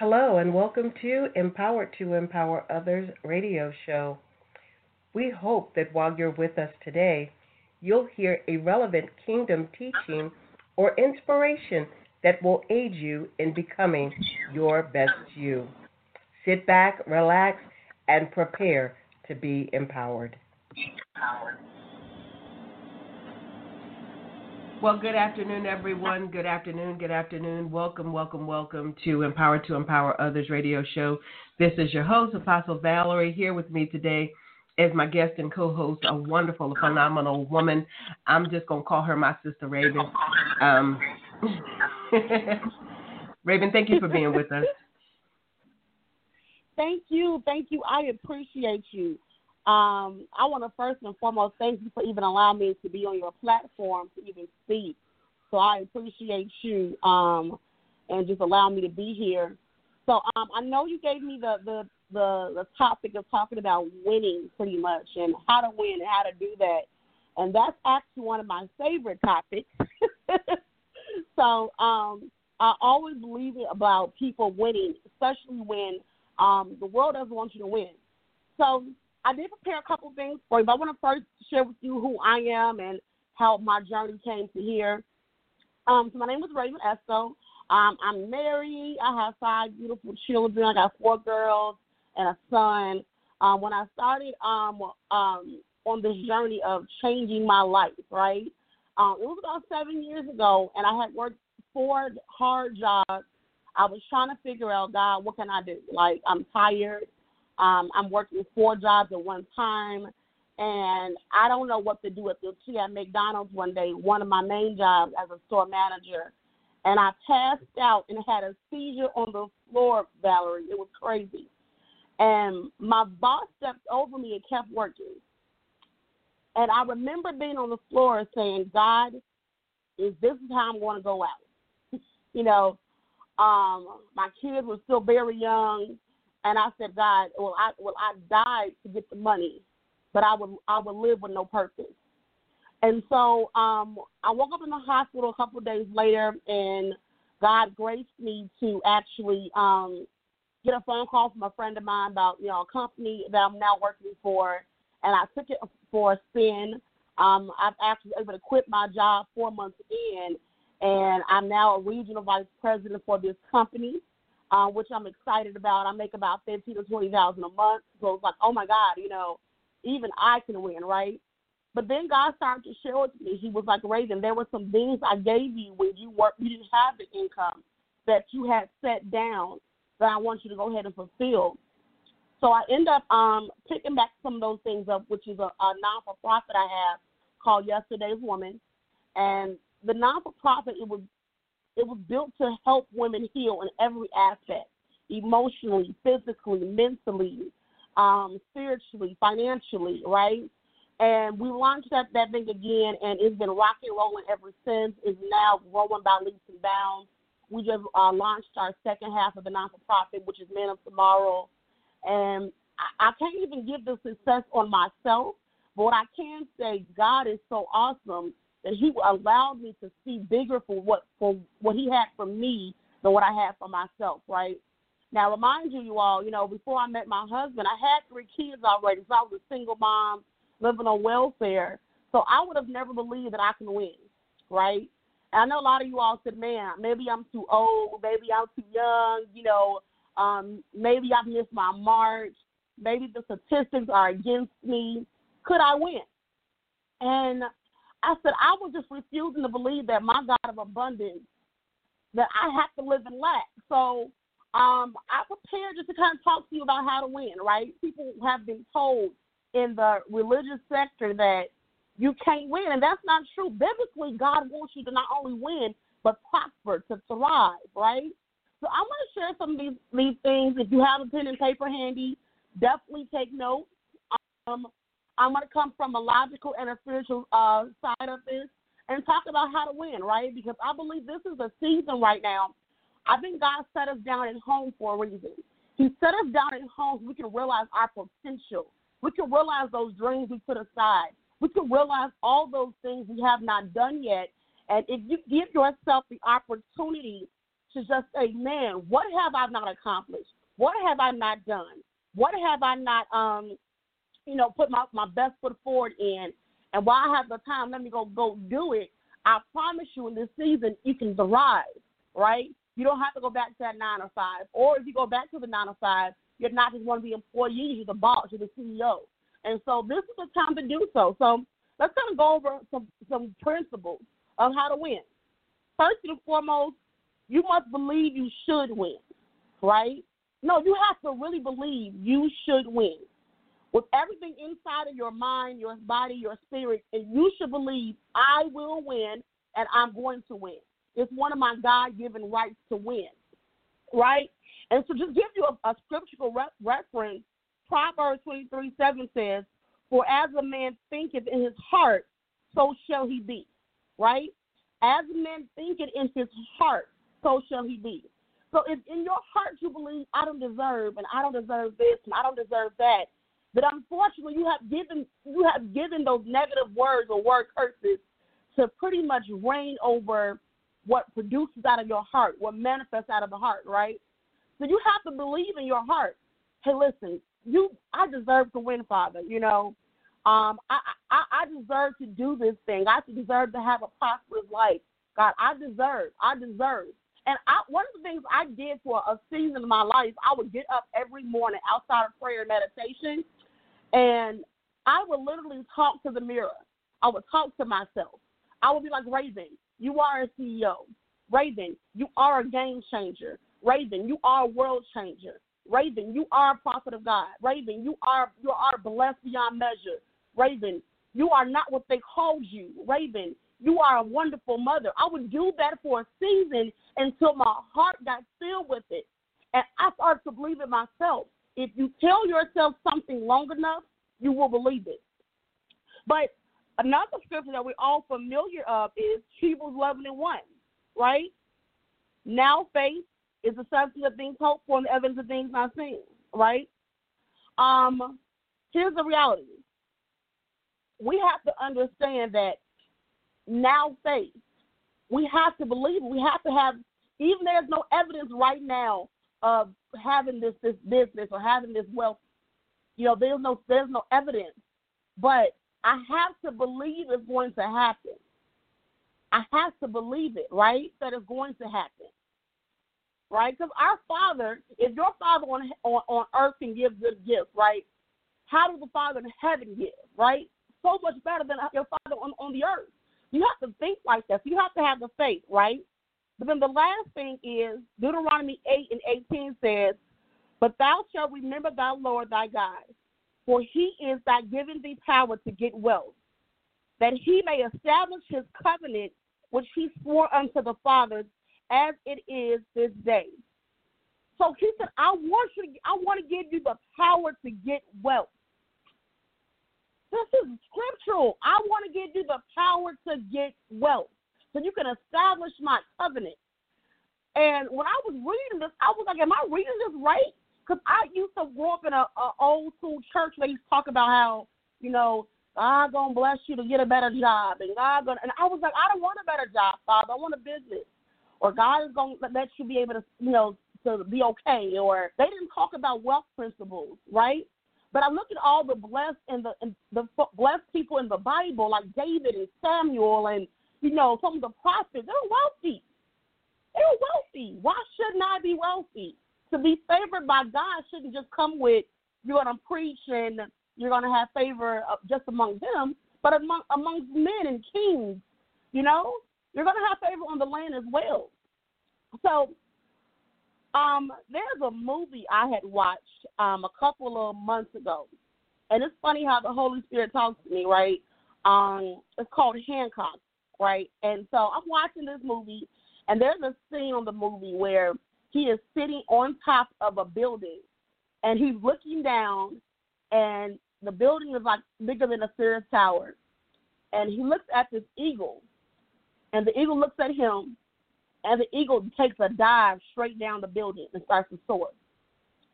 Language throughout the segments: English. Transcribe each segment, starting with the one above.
Hello, and welcome to Empowered to Empower Others radio show. We hope that while you're with us today, you'll hear a relevant kingdom teaching or inspiration that will aid you in becoming your best you. Sit back, relax, and prepare to be empowered. Well, good afternoon, everyone. Good afternoon. Good afternoon. Welcome, welcome, welcome to Empower to Empower Others radio show. This is your host, Apostle Valerie. Here with me today is my guest and co-host, a wonderful, phenomenal woman. I'm just gonna call her my sister Ravyn. Um, Ravyn, thank you for being with us. Thank you, thank you. I appreciate you. Um, I want to first and foremost thank you for even allowing me to be on your platform to even speak. So I appreciate you um, and just allowing me to be here. So um, I know you gave me the, the the the topic of talking about winning pretty much and how to win and how to do that, and that's actually one of my favorite topics. so um, I always believe it about people winning, especially when um, the world doesn't want you to win. So I did prepare a couple things for you, but I want to first share with you who I am and how my journey came to here. Um, so my name is Ravyn Esco. Um, I'm married. I have five beautiful children. I got four girls and a son. Um, when I started um, um, on this journey of changing my life, right? Um, it was about seven years ago, and I had worked four hard jobs. I was trying to figure out, God, what can I do? Like, I'm tired. Um, I'm working four jobs at one time, and I don't know what to do at the key at McDonald's one day, one of my main jobs as a store manager. And I passed out and had a seizure on the floor, Valerie. It was crazy. And my boss stepped over me and kept working. And I remember being on the floor saying, God, is this is how I'm going to go out? you know, um, my kids were still very young. And I said, God, well, I well, I died to get the money, but I would I would live with no purpose. And so um, I woke up in the hospital a couple of days later, and God graced me to actually um, get a phone call from a friend of mine about you know a company that I'm now working for, and I took it for a spin. Um, I've actually able to quit my job four months in, and I'm now a regional vice president for this company uh, which I'm excited about. I make about fifteen to twenty thousand a month, so it's like, oh my God, you know, even I can win, right? But then God started to share with me. He was like, Ravyn, there were some things I gave you when you work, you didn't have the income that you had set down that I want you to go ahead and fulfill. So I end up um, picking back some of those things up, which is a, a non for profit I have called Yesterday's Woman, and the non for profit it was it was built to help women heal in every aspect emotionally, physically, mentally, um, spiritually, financially, right? And we launched that, that thing again, and it's been rocking rolling ever since. It's now growing by leaps and bounds. We just uh, launched our second half of the non for profit, which is Men of Tomorrow. And I, I can't even give the success on myself, but what I can say, God is so awesome that he allowed me to see bigger for what for what he had for me than what I had for myself, right? Now remind you, you all, you know, before I met my husband, I had three kids already, so I was a single mom living on welfare. So I would have never believed that I can win, right? And I know a lot of you all said, Man, maybe I'm too old, maybe I'm too young, you know, um, maybe I've missed my mark, maybe the statistics are against me. Could I win? And I said I was just refusing to believe that my God of abundance that I have to live in lack. So um, I prepared just to kind of talk to you about how to win. Right? People have been told in the religious sector that you can't win, and that's not true. Biblically, God wants you to not only win but prosper, to thrive. Right? So I want to share some of these these things. If you have a pen and paper handy, definitely take notes. Um, I'm going to come from a logical and a spiritual uh, side of this and talk about how to win, right? Because I believe this is a season right now. I think God set us down at home for a reason. He set us down at home so we can realize our potential. We can realize those dreams we put aside. We can realize all those things we have not done yet. And if you give yourself the opportunity to just say, man, what have I not accomplished? What have I not done? What have I not, um, you know, put my, my best foot forward in? And while I have the time, let me go go do it. I promise you, in this season, you can thrive, right? You don't have to go back to that nine or five. Or if you go back to the nine or five, you're not just one of the employees, you're the boss, you're the CEO. And so this is the time to do so. So let's kind of go over some, some principles of how to win. First and foremost, you must believe you should win, right? No, you have to really believe you should win. With everything inside of your mind, your body, your spirit, and you should believe I will win and I'm going to win. It's one of my God given rights to win, right? And so just give you a, a scriptural re- reference. Proverbs 23 7 says, For as a man thinketh in his heart, so shall he be, right? As a man thinketh in his heart, so shall he be. So if in your heart you believe I don't deserve and I don't deserve this and I don't deserve that, but unfortunately you have given you have given those negative words or word curses to pretty much reign over what produces out of your heart, what manifests out of the heart, right? So you have to believe in your heart. Hey, listen, you I deserve to win, Father. You know, um, I, I I deserve to do this thing. I deserve to have a prosperous life. God, I deserve. I deserve. And I, one of the things I did for a season of my life, I would get up every morning outside of prayer and meditation, and I would literally talk to the mirror. I would talk to myself. I would be like, Ravyn, you are a CEO. Ravyn, you are a game changer. Ravyn, you are a world changer. Ravyn, you are a prophet of God. Ravyn, you are you are blessed beyond measure. Ravyn, you are not what they called you. Ravyn, you are a wonderful mother. I would do that for a season until my heart got filled with it. And I started to believe it myself. If you tell yourself something long enough, you will believe it. But another scripture that we're all familiar of is Hebrews 11 and 1, right? Now faith is the substance of things hoped for and the evidence of things not seen, right? Um, here's the reality. We have to understand that now faith. We have to believe. We have to have, even there's no evidence right now of having this this business or having this wealth. You know, there's no there's no evidence, but I have to believe it's going to happen. I have to believe it, right? That it's going to happen, right? Because our Father, if your Father on, on on earth can give good gifts, right? How does the Father in heaven give, right? So much better than your Father on on the earth. You have to think like that. So you have to have the faith, right? But then the last thing is Deuteronomy 8 and 18 says, But thou shalt remember thy Lord thy God, for he is thy giving thee power to get wealth, that he may establish his covenant which he swore unto the fathers, as it is this day. So he said, I want you to, I want to give you the power to get wealth. This is scriptural. I want to give you the power to get wealth so you can establish my covenant. And when I was reading this, I was like, am I reading this right? Because I used to grow up in a, a old school church where they used to talk about how, you know, God gonna bless you to get a better job, and God gonna. And I was like, I don't want a better job, Father. I want a business, or God is gonna let you be able to, you know, to be okay. Or they didn't talk about wealth principles, right? But I look at all the blessed and the and the blessed people in the Bible, like David and Samuel, and you know some of the prophets. They're wealthy. They're wealthy. Why shouldn't I be wealthy? To be favored by God shouldn't just come with you're going to preach and you're going to have favor uh, just among them, but among amongst men and kings. You know, you're going to have favor on the land as well. So um, there's a movie I had watched um a couple of months ago, and it's funny how the Holy Spirit talks to me, right? Um, it's called Hancock, right? And so I'm watching this movie, and there's a scene on the movie where he is sitting on top of a building, and he's looking down, and the building is like bigger than a Sears Tower, and he looks at this eagle, and the eagle looks at him, and the eagle takes a dive straight down the building and starts to soar.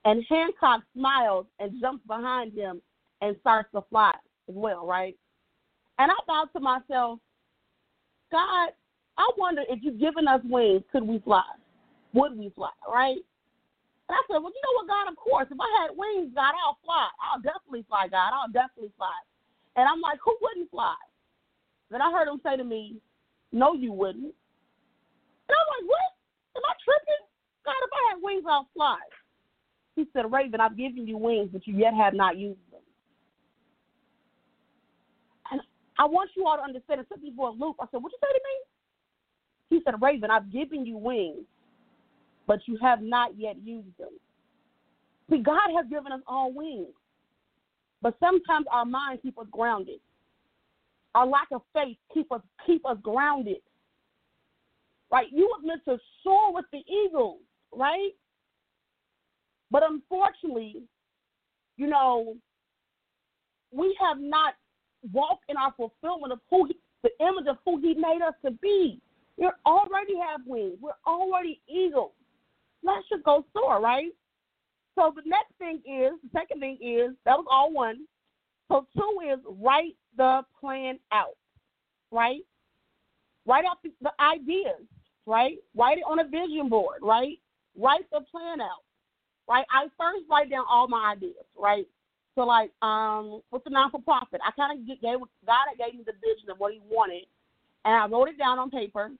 And Hancock smiles and jumps behind him and starts to fly as well, right? And I thought to myself, God, I wonder if you've given us wings, could we fly? would we fly, right? And I said, well, you know what, God, of course, if I had wings, God, I'll fly. I'll definitely fly, God. I'll definitely fly. And I'm like, who wouldn't fly? Then I heard him say to me, no, you wouldn't. And I'm like, what? Am I tripping? God, if I had wings, I'll fly. He said, Ravyn, I've given you wings, but you yet have not used them. And I want you all to understand, it took me for a loop. I said, what you say to me? He said, Ravyn, I've given you wings, but you have not yet used them. See, God has given us all wings, but sometimes our minds keep us grounded. Our lack of faith keep us keep us grounded. Right? You were meant to soar with the eagles, right? But unfortunately, you know, we have not walked in our fulfillment of who he, the image of who He made us to be. We already have wings. We're already eagles. Let's just go soar, right? So the next thing is, the second thing is, that was all one. So two is write the plan out, right? Write out the, the ideas, right? Write it on a vision board, right? Write the plan out, right? I first write down all my ideas, right? So like, um, with the non for profit, I kind of gave God gave me the vision of what He wanted, and I wrote it down on paper,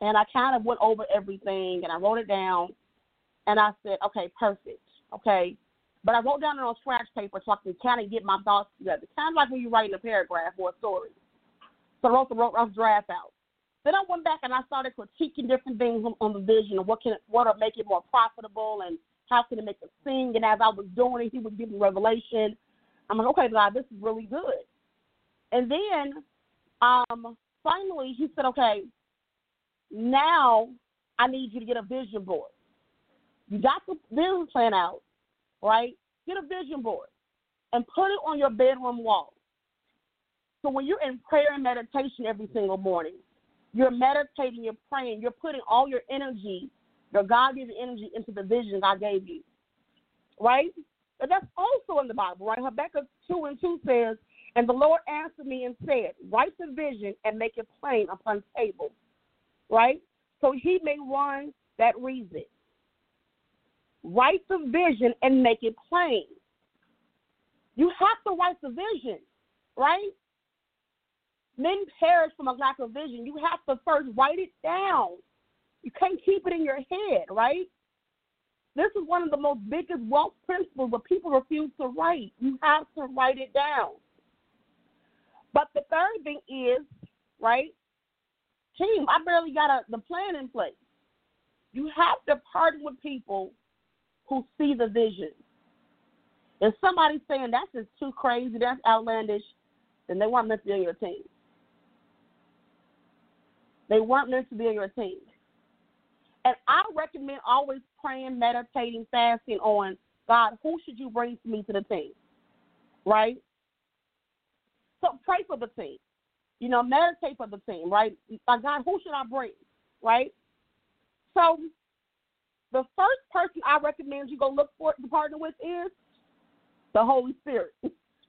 and I kind of went over everything and I wrote it down and I said, okay, perfect. Okay. But I wrote down it on scratch paper so I can kind of get my thoughts together. Kind of like when you're writing a paragraph or a story. So I wrote the rough draft out. Then I went back and I started critiquing different things on, on the vision of what can what will make it more profitable and how can it make it sing. And as I was doing it, he would give me revelation. I'm like, okay, God, this is really good. And then um, finally he said, okay, now I need you to get a vision board. You got the business plan out, right? Get a vision board and put it on your bedroom wall. So when you're in prayer and meditation every single morning, you're meditating, you're praying, you're putting all your energy, your God given energy into the vision God gave you. Right? But that's also in the Bible, right? Habakkuk 2 and 2 says, And the Lord answered me and said, Write the vision and make it plain upon tables right? So he may run that reason. Write the vision and make it plain. You have to write the vision, right? Men perish from a lack of vision. You have to first write it down. You can't keep it in your head, right? This is one of the most biggest wealth principles, but people refuse to write. You have to write it down. But the third thing is, right, team. I barely got a, the plan in place. You have to partner with people who see the vision. If somebody's saying that's just too crazy, that's outlandish, then they meant to be on your team. They weren't meant to be on your team. And I recommend always praying, meditating, fasting on God, who should you bring to me to the team? Right? So pray for the team. You know, meditate for the team, right? Like God, who should I bring? Right? So the first person I recommend you go look for to partner with is the Holy Spirit.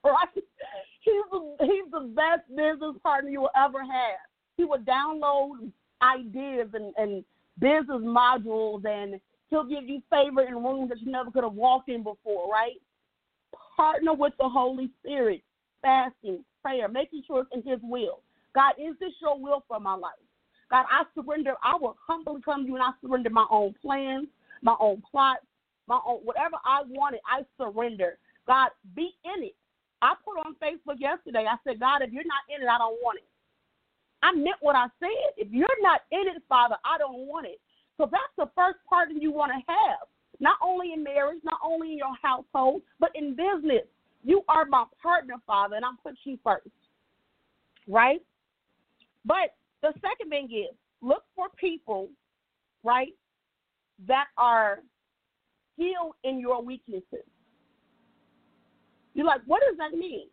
right? He's the, he's the best business partner you will ever have. He will download ideas and, and business modules and he'll give you favor in rooms that you never could have walked in before, right? Partner with the Holy Spirit, fasting, prayer, making sure it's in His will. God, is this your will for my life? God, I surrender. I will humbly come to you and I surrender my own plans, my own plots, my own whatever I wanted. I surrender. God, be in it. I put on Facebook yesterday. I said, God, if you're not in it, I don't want it. I meant what I said. If you're not in it, Father, I don't want it. So that's the first partner you want to have. Not only in marriage, not only in your household, but in business. You are my partner, Father, and I'm putting you first. Right? But the second thing is look for people, right, that are skilled in your weaknesses. You're like, what does that mean?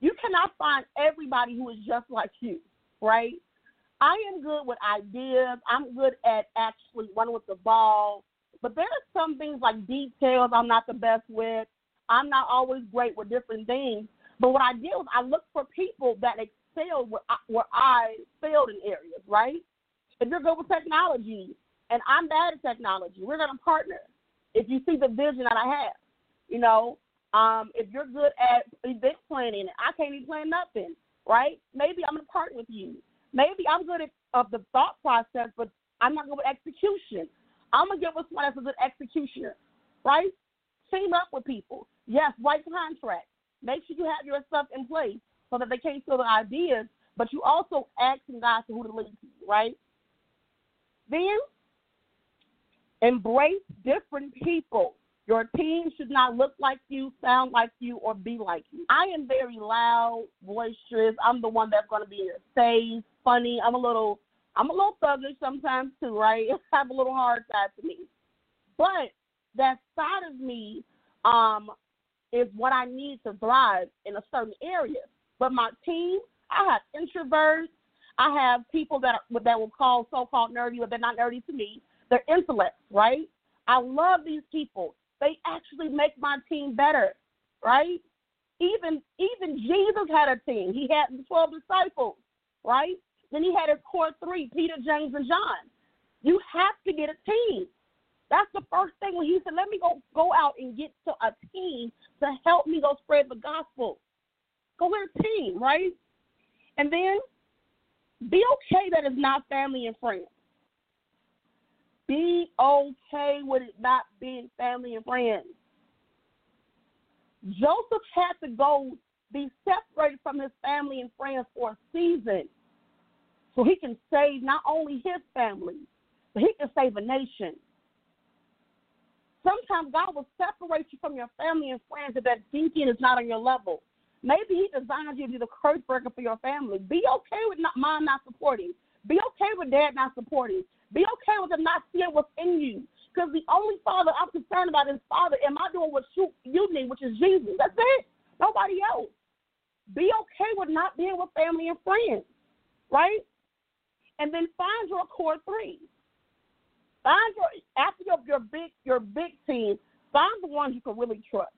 You cannot find everybody who is just like you, right? I am good with ideas. I'm good at actually running with the ball. But there are some things like details I'm not the best with. I'm not always great with different things. But what I did was I looked for people that failed where I, where I failed in areas, right? If you're good with technology, and I'm bad at technology. We're gonna partner. If you see the vision that I have, you know, um, if you're good at event planning, I can't even plan nothing, right? Maybe I'm gonna partner with you. Maybe I'm good at of the thought process, but I'm not good with execution. I'm gonna get with someone that's a good executioner, right? Team up with people. Yes, write contracts. Make sure you have your stuff in place so that they can't steal the ideas, but you also asking God to who to lead you, right? Then embrace different people. Your team should not look like you, sound like you, or be like you. I am very loud, boisterous. I'm the one that's going to be your safe, funny. I'm a little, I'm a little thuggish sometimes too, right? I have a little hard side to me, but that side of me um, is what I need to thrive in a certain area. But my team, I have introverts. I have people that are, that will call so-called nerdy, but they're not nerdy to me. They're intellects, right? I love these people. They actually make my team better, right? Even even Jesus had a team. He had the twelve disciples, right? Then he had his core three, Peter, James, and John. You have to get a team. That's the first thing when he said, Let me go go out and get to a team to help me go spread the gospel. Go with a team, right? And then be okay that it's not family and friends. Be okay with it not being family and friends. Joseph had to go be separated from his family and friends for a season so he can save not only his family, but he can save a nation. Sometimes God will separate you from your family and friends if that thinking is not on your level. Maybe He designed you to be the curse breaker for your family. Be okay with not, mom not supporting. Be okay with dad not supporting. Be okay with them not seeing what's in you. Because the only father I'm concerned about is Father, am I doing what you, you need, which is Jesus? That's it. Nobody else. Be okay with not being with family and friends, right? And then find your core three. Find your after your, your big your big team. Find the ones you can really trust,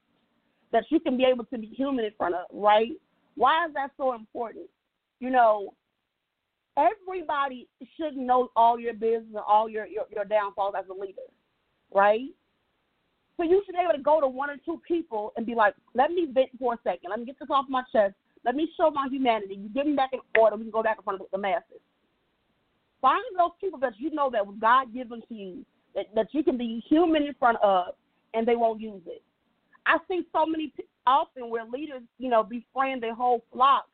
that you can be able to be human in front of, right? Why is that so important? You know, everybody should know all your business and all your, your, your downfalls as a leader, right? So you should be able to go to one or two people and be like, let me vent for a second. Let me get this off my chest. Let me show my humanity. You get me back in order. We can go back in front of the masses. Find those people that you know that was God given to you, that, that you can be human in front of, and they won't use it. I see so many often where leaders, you know, befriend their whole flock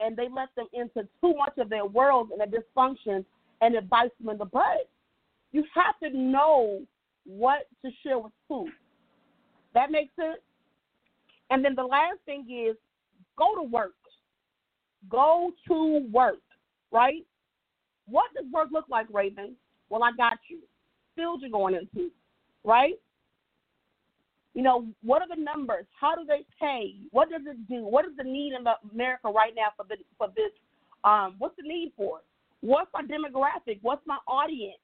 and they let them into too much of their world and their dysfunction and it bites them in the butt. You have to know what to share with who. That makes sense? And then the last thing is go to work. Go to work, right? What does work look like, Ravyn? Well, I got you. Field you're going into, right? You know, what are the numbers? How do they pay? What does it do? What is the need in America right now for the, for this? Um, what's the need for? It? What's my demographic? What's my audience?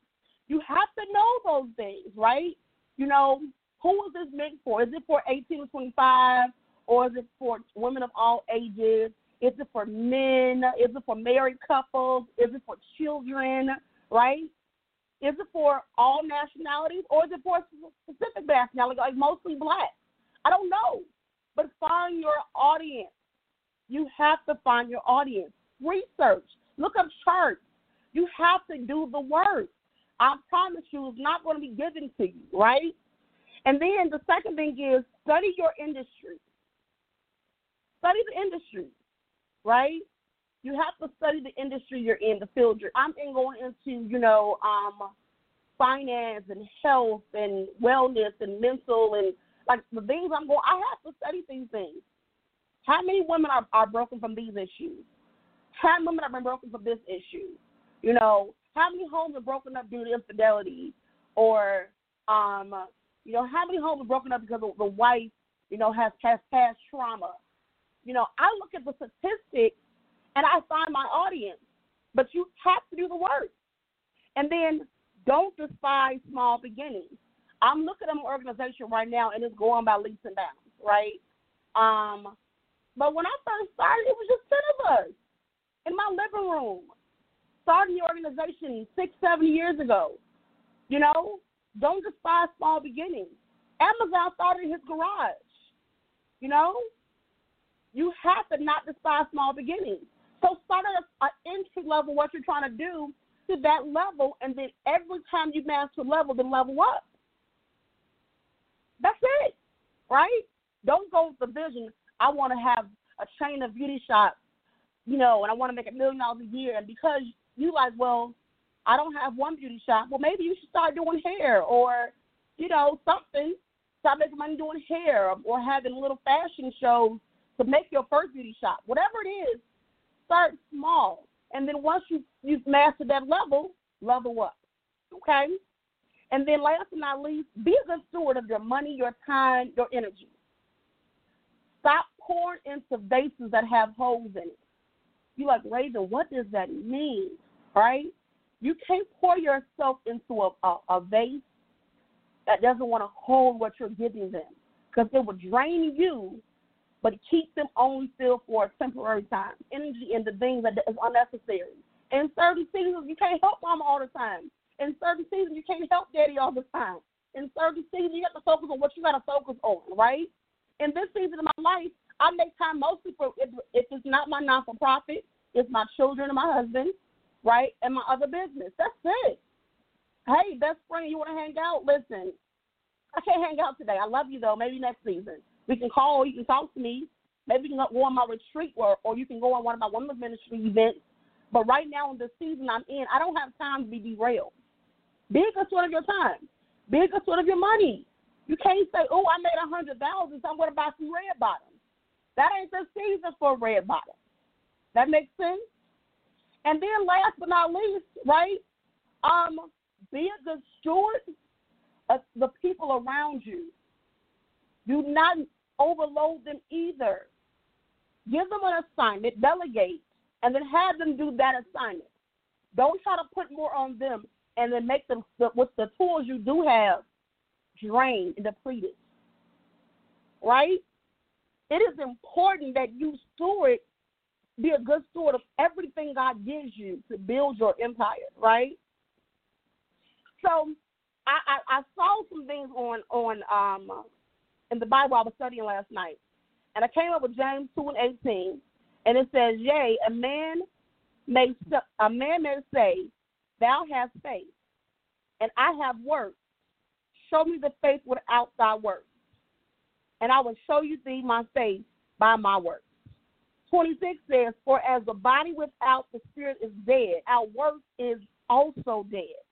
You have to know those things, right? You know, who is this meant for? Is it for 18 to 25, or is it for women of all ages? Is it for men? Is it for married couples? Is it for children? Right? Is it for all nationalities or is it for specific nationality, like mostly black? I don't know. But find your audience. You have to find your audience. Research. Look up charts. You have to do the work. I promise you, it's not going to be given to you, right? And then the second thing is study your industry. Study the industry, right? You have to study the industry you're in, the field you're. I'm in going into, you know, um, finance and health and wellness and mental and like the things I'm going. I have to study these things. How many women are, are broken from these issues? How many women have been broken from this issue? You know, how many homes are broken up due to infidelity or um, you know, how many homes are broken up because the wife, you know, has has past trauma? You know, I look at the statistics and I find my audience. But you have to do the work. And then don't despise small beginnings. I'm looking at an organization right now and it's going by leaps and bounds, right? Um, but when I first started, it was just 10 of us in my living room. Starting the organization six, seven years ago. You know, don't despise small beginnings. Amazon started in his garage. You know, you have to not despise small beginnings. So start at an entry level what you're trying to do to that level, and then every time you master level, then level up. That's it, right? Don't go with the vision. I want to have a chain of beauty shops, you know, and I want to make a million dollars a year. And because you like, well, I don't have one beauty shop. Well, maybe you should start doing hair or, you know, something. Start making money doing hair or having little fashion shows to make your first beauty shop. Whatever it is, start small. And then once you you've mastered that level, level up. Okay? And then last but not least, be a good steward of your money, your time, your energy. Stop pouring into vases that have holes in it. You like, Ravyn, what does that mean? Right? You can't pour yourself into a, a, a vase that doesn't want to hold what you're giving them because it will drain you, but keep them only filled for a temporary time. Energy the things that is unnecessary. In certain seasons, you can't help mama all the time. In certain seasons, you can't help daddy all the time. In certain seasons, you have to focus on what you got to focus on, right? In this season of my life, I make time mostly for if, if it's not my non for profit, it's my children and my husband, right, and my other business. That's it. Hey, best friend, you want to hang out? Listen, I can't hang out today. I love you though. Maybe next season we can call. You can talk to me. Maybe you can go on my retreat, or or you can go on one of my women's ministry events. But right now in the season I'm in, I don't have time to be derailed. Be a steward of your time. Be a steward of your money. You can't say, "Oh, I made a hundred thousand, so I'm going to buy some red bottoms." That ain't the season for red bottoms. That makes sense. And then, last but not least, right? Um, be a good steward of the people around you. Do not overload them either. Give them an assignment, delegate, and then have them do that assignment. Don't try to put more on them and then make them with the tools you do have drained and depleted. Right? It is important that you steward, be a good steward of everything God gives you to build your empire, right? So I, I, I saw some things on on um in the Bible I was studying last night, and I came up with James two and eighteen, and it says, "Yea, a man may a man may say, Thou hast faith, and I have works. Show me the faith without thy works, and I will show you thee my faith by my works. 26 says, For as the body without the spirit is dead, our work is also dead.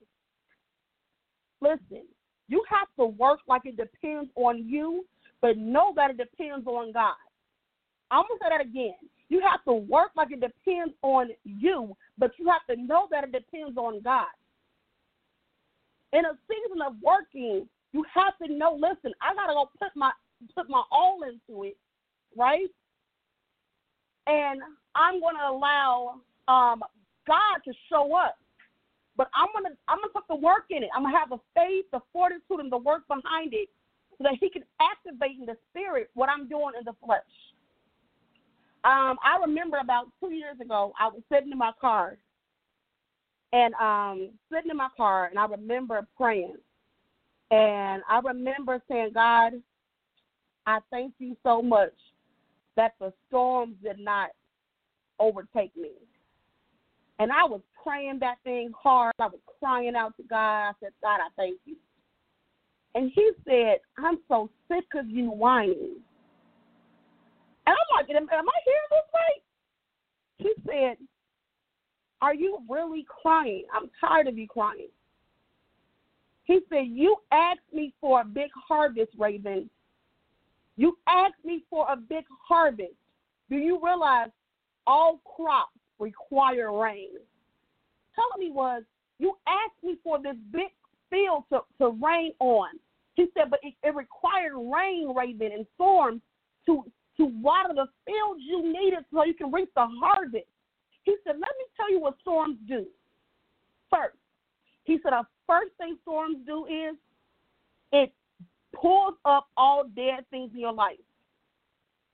Listen, you have to work like it depends on you, but know that it depends on God. I'm going to say that again. You have to work like it depends on you, but you have to know that it depends on God. In a season of working, you have to know, listen, I gotta go put my put my all into it, right? And I'm gonna allow um, God to show up. But I'm gonna I'm gonna put the work in it. I'm gonna have the faith, the fortitude, and the work behind it, so that He can activate in the spirit what I'm doing in the flesh. Um, I remember about two years ago, I was sitting in my car, and um, sitting in my car, and I remember praying, and I remember saying, God, I thank you so much that the storms did not overtake me. And I was praying that thing hard. I was crying out to God. I said, God, I thank you. And he said, I'm so sick of you whining. And I'm like, am, am I hearing this right? He said, Are you really crying? I'm tired of you crying. He said, You asked me for a big harvest, Ravyn, you asked me for a big harvest. Do you realize all crops require rain? Telling me was, you asked me for this big field to, to rain on. He said, but it, it required rain, Ravyn, and storms to to water the fields you needed so you can reap the harvest. He said, let me tell you what storms do. First, he said, the first thing storms do is it pulls up all dead things in your life.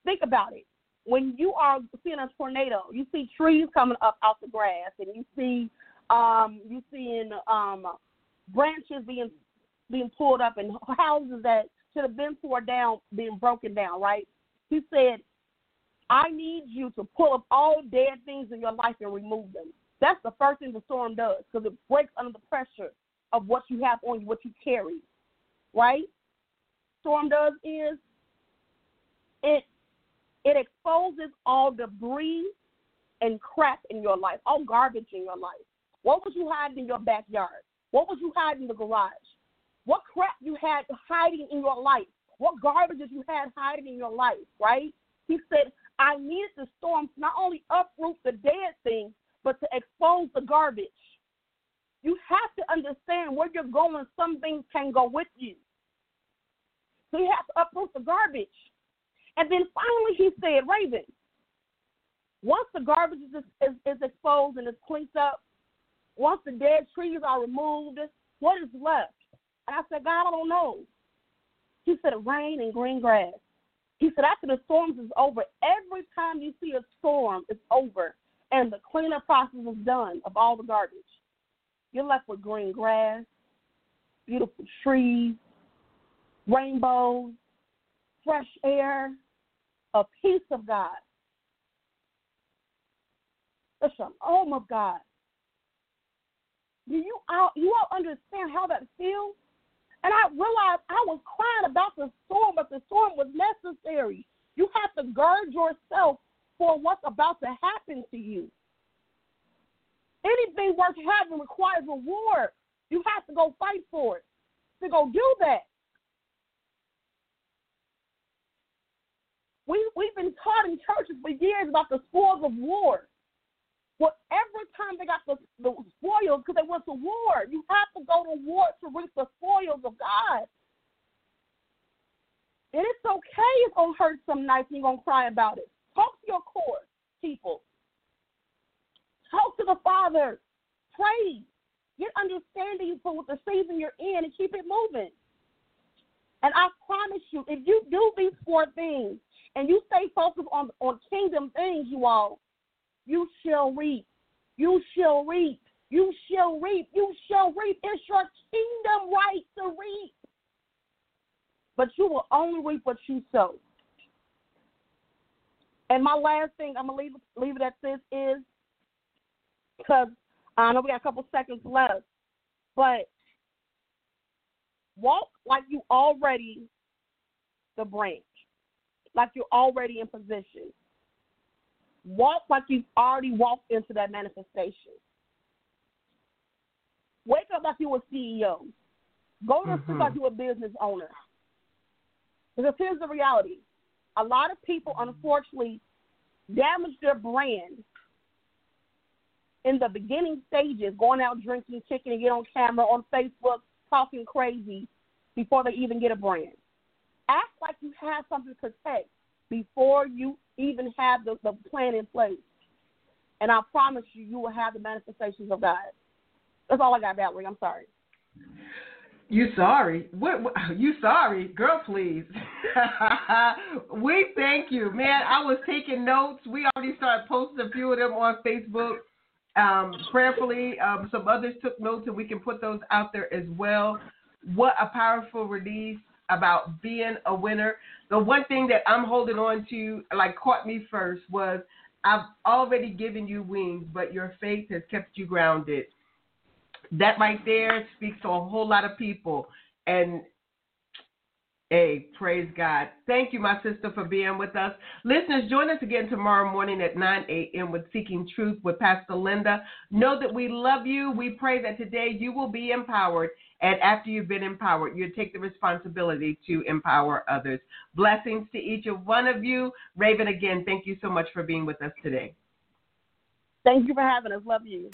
Think about it. When you are seeing a tornado, you see trees coming up out the grass, and you see um, you seeing um, branches being being pulled up and houses that should have been torn down being broken down, right? He said, I need you to pull up all dead things in your life and remove them. That's the first thing the storm does because it breaks under the pressure of what you have on you, what you carry, right? Storm does is it it exposes all debris and crap in your life, all garbage in your life. What was you hiding in your backyard? What was you hiding in the garage? What crap you had hiding in your life? What garbages you had hiding in your life, right? He said, I needed the storm to not only uproot the dead things, but to expose the garbage. You have to understand where you're going. Some things can go with you. So you have to uproot the garbage. And then finally he said, Ravyn, once the garbage is, is, is exposed and is cleaned up, once the dead trees are removed, what is left? And I said, God, I don't know. He said, rain and green grass. He said, after the storms is over, every time you see a storm, it's over, and the cleanup process is done of all the garbage. You're left with green grass, beautiful trees, rainbows, fresh air, a peace of God, the shalom of God. Do you all you all understand how that feels? And I realized I was crying about the storm, but the storm was necessary. You have to guard yourself for what's about to happen to you. Anything worth having requires reward. You have to go fight for it to go do that. We we've been taught in churches for years about the spoils of war. Well, every time they got the, the spoils because they went to war, you have to go to war to reap the spoils of God. And it's okay it's gonna hurt some nights and you're gonna cry about it. Talk to your core people. Talk to the Father. Pray. Get understanding for what the season you're in and keep it moving. And I promise you, if you do these four things and you stay focused on, on kingdom things, you all, you shall reap. You shall reap. You shall reap. You shall reap. It's your kingdom right to reap. But you will only reap what you sow. And my last thing, I'm gonna leave leave it at this is because I know we got a couple seconds left, but walk like you already the branch, like you're already in position. Walk like you've already walked into that manifestation. Wake up like you're a CEO. Go to mm-hmm. sleep like you're a business owner. Because here's the reality a lot of people, unfortunately, damage their brand in the beginning stages, going out drinking, kicking, and get on camera, on Facebook, talking crazy before they even get a brand. Act like you have something to protect before you even have the, the plan in place. And I promise you, you will have the manifestations of God. That's all I got, Valerie. I'm sorry. You sorry? What, what? You sorry, girl? Please. we thank you, man. I was taking notes. We already started posting a few of them on Facebook um, prayerfully. Um, some others took notes, and we can put those out there as well. What a powerful release about being a winner. The one thing that I'm holding on to, like caught me first, was I've already given you wings, but your faith has kept you grounded. That right there speaks to a whole lot of people. And Hey, praise God. Thank you, my sister, for being with us. Listeners, join us again tomorrow morning at 9 a.m. with Seeking Truth with Pastor Linda. Know that we love you. We pray that today you will be empowered. And after you've been empowered, you take the responsibility to empower others. Blessings to each of one of you. Ravyn, again, thank you so much for being with us today. Thank you for having us. Love you.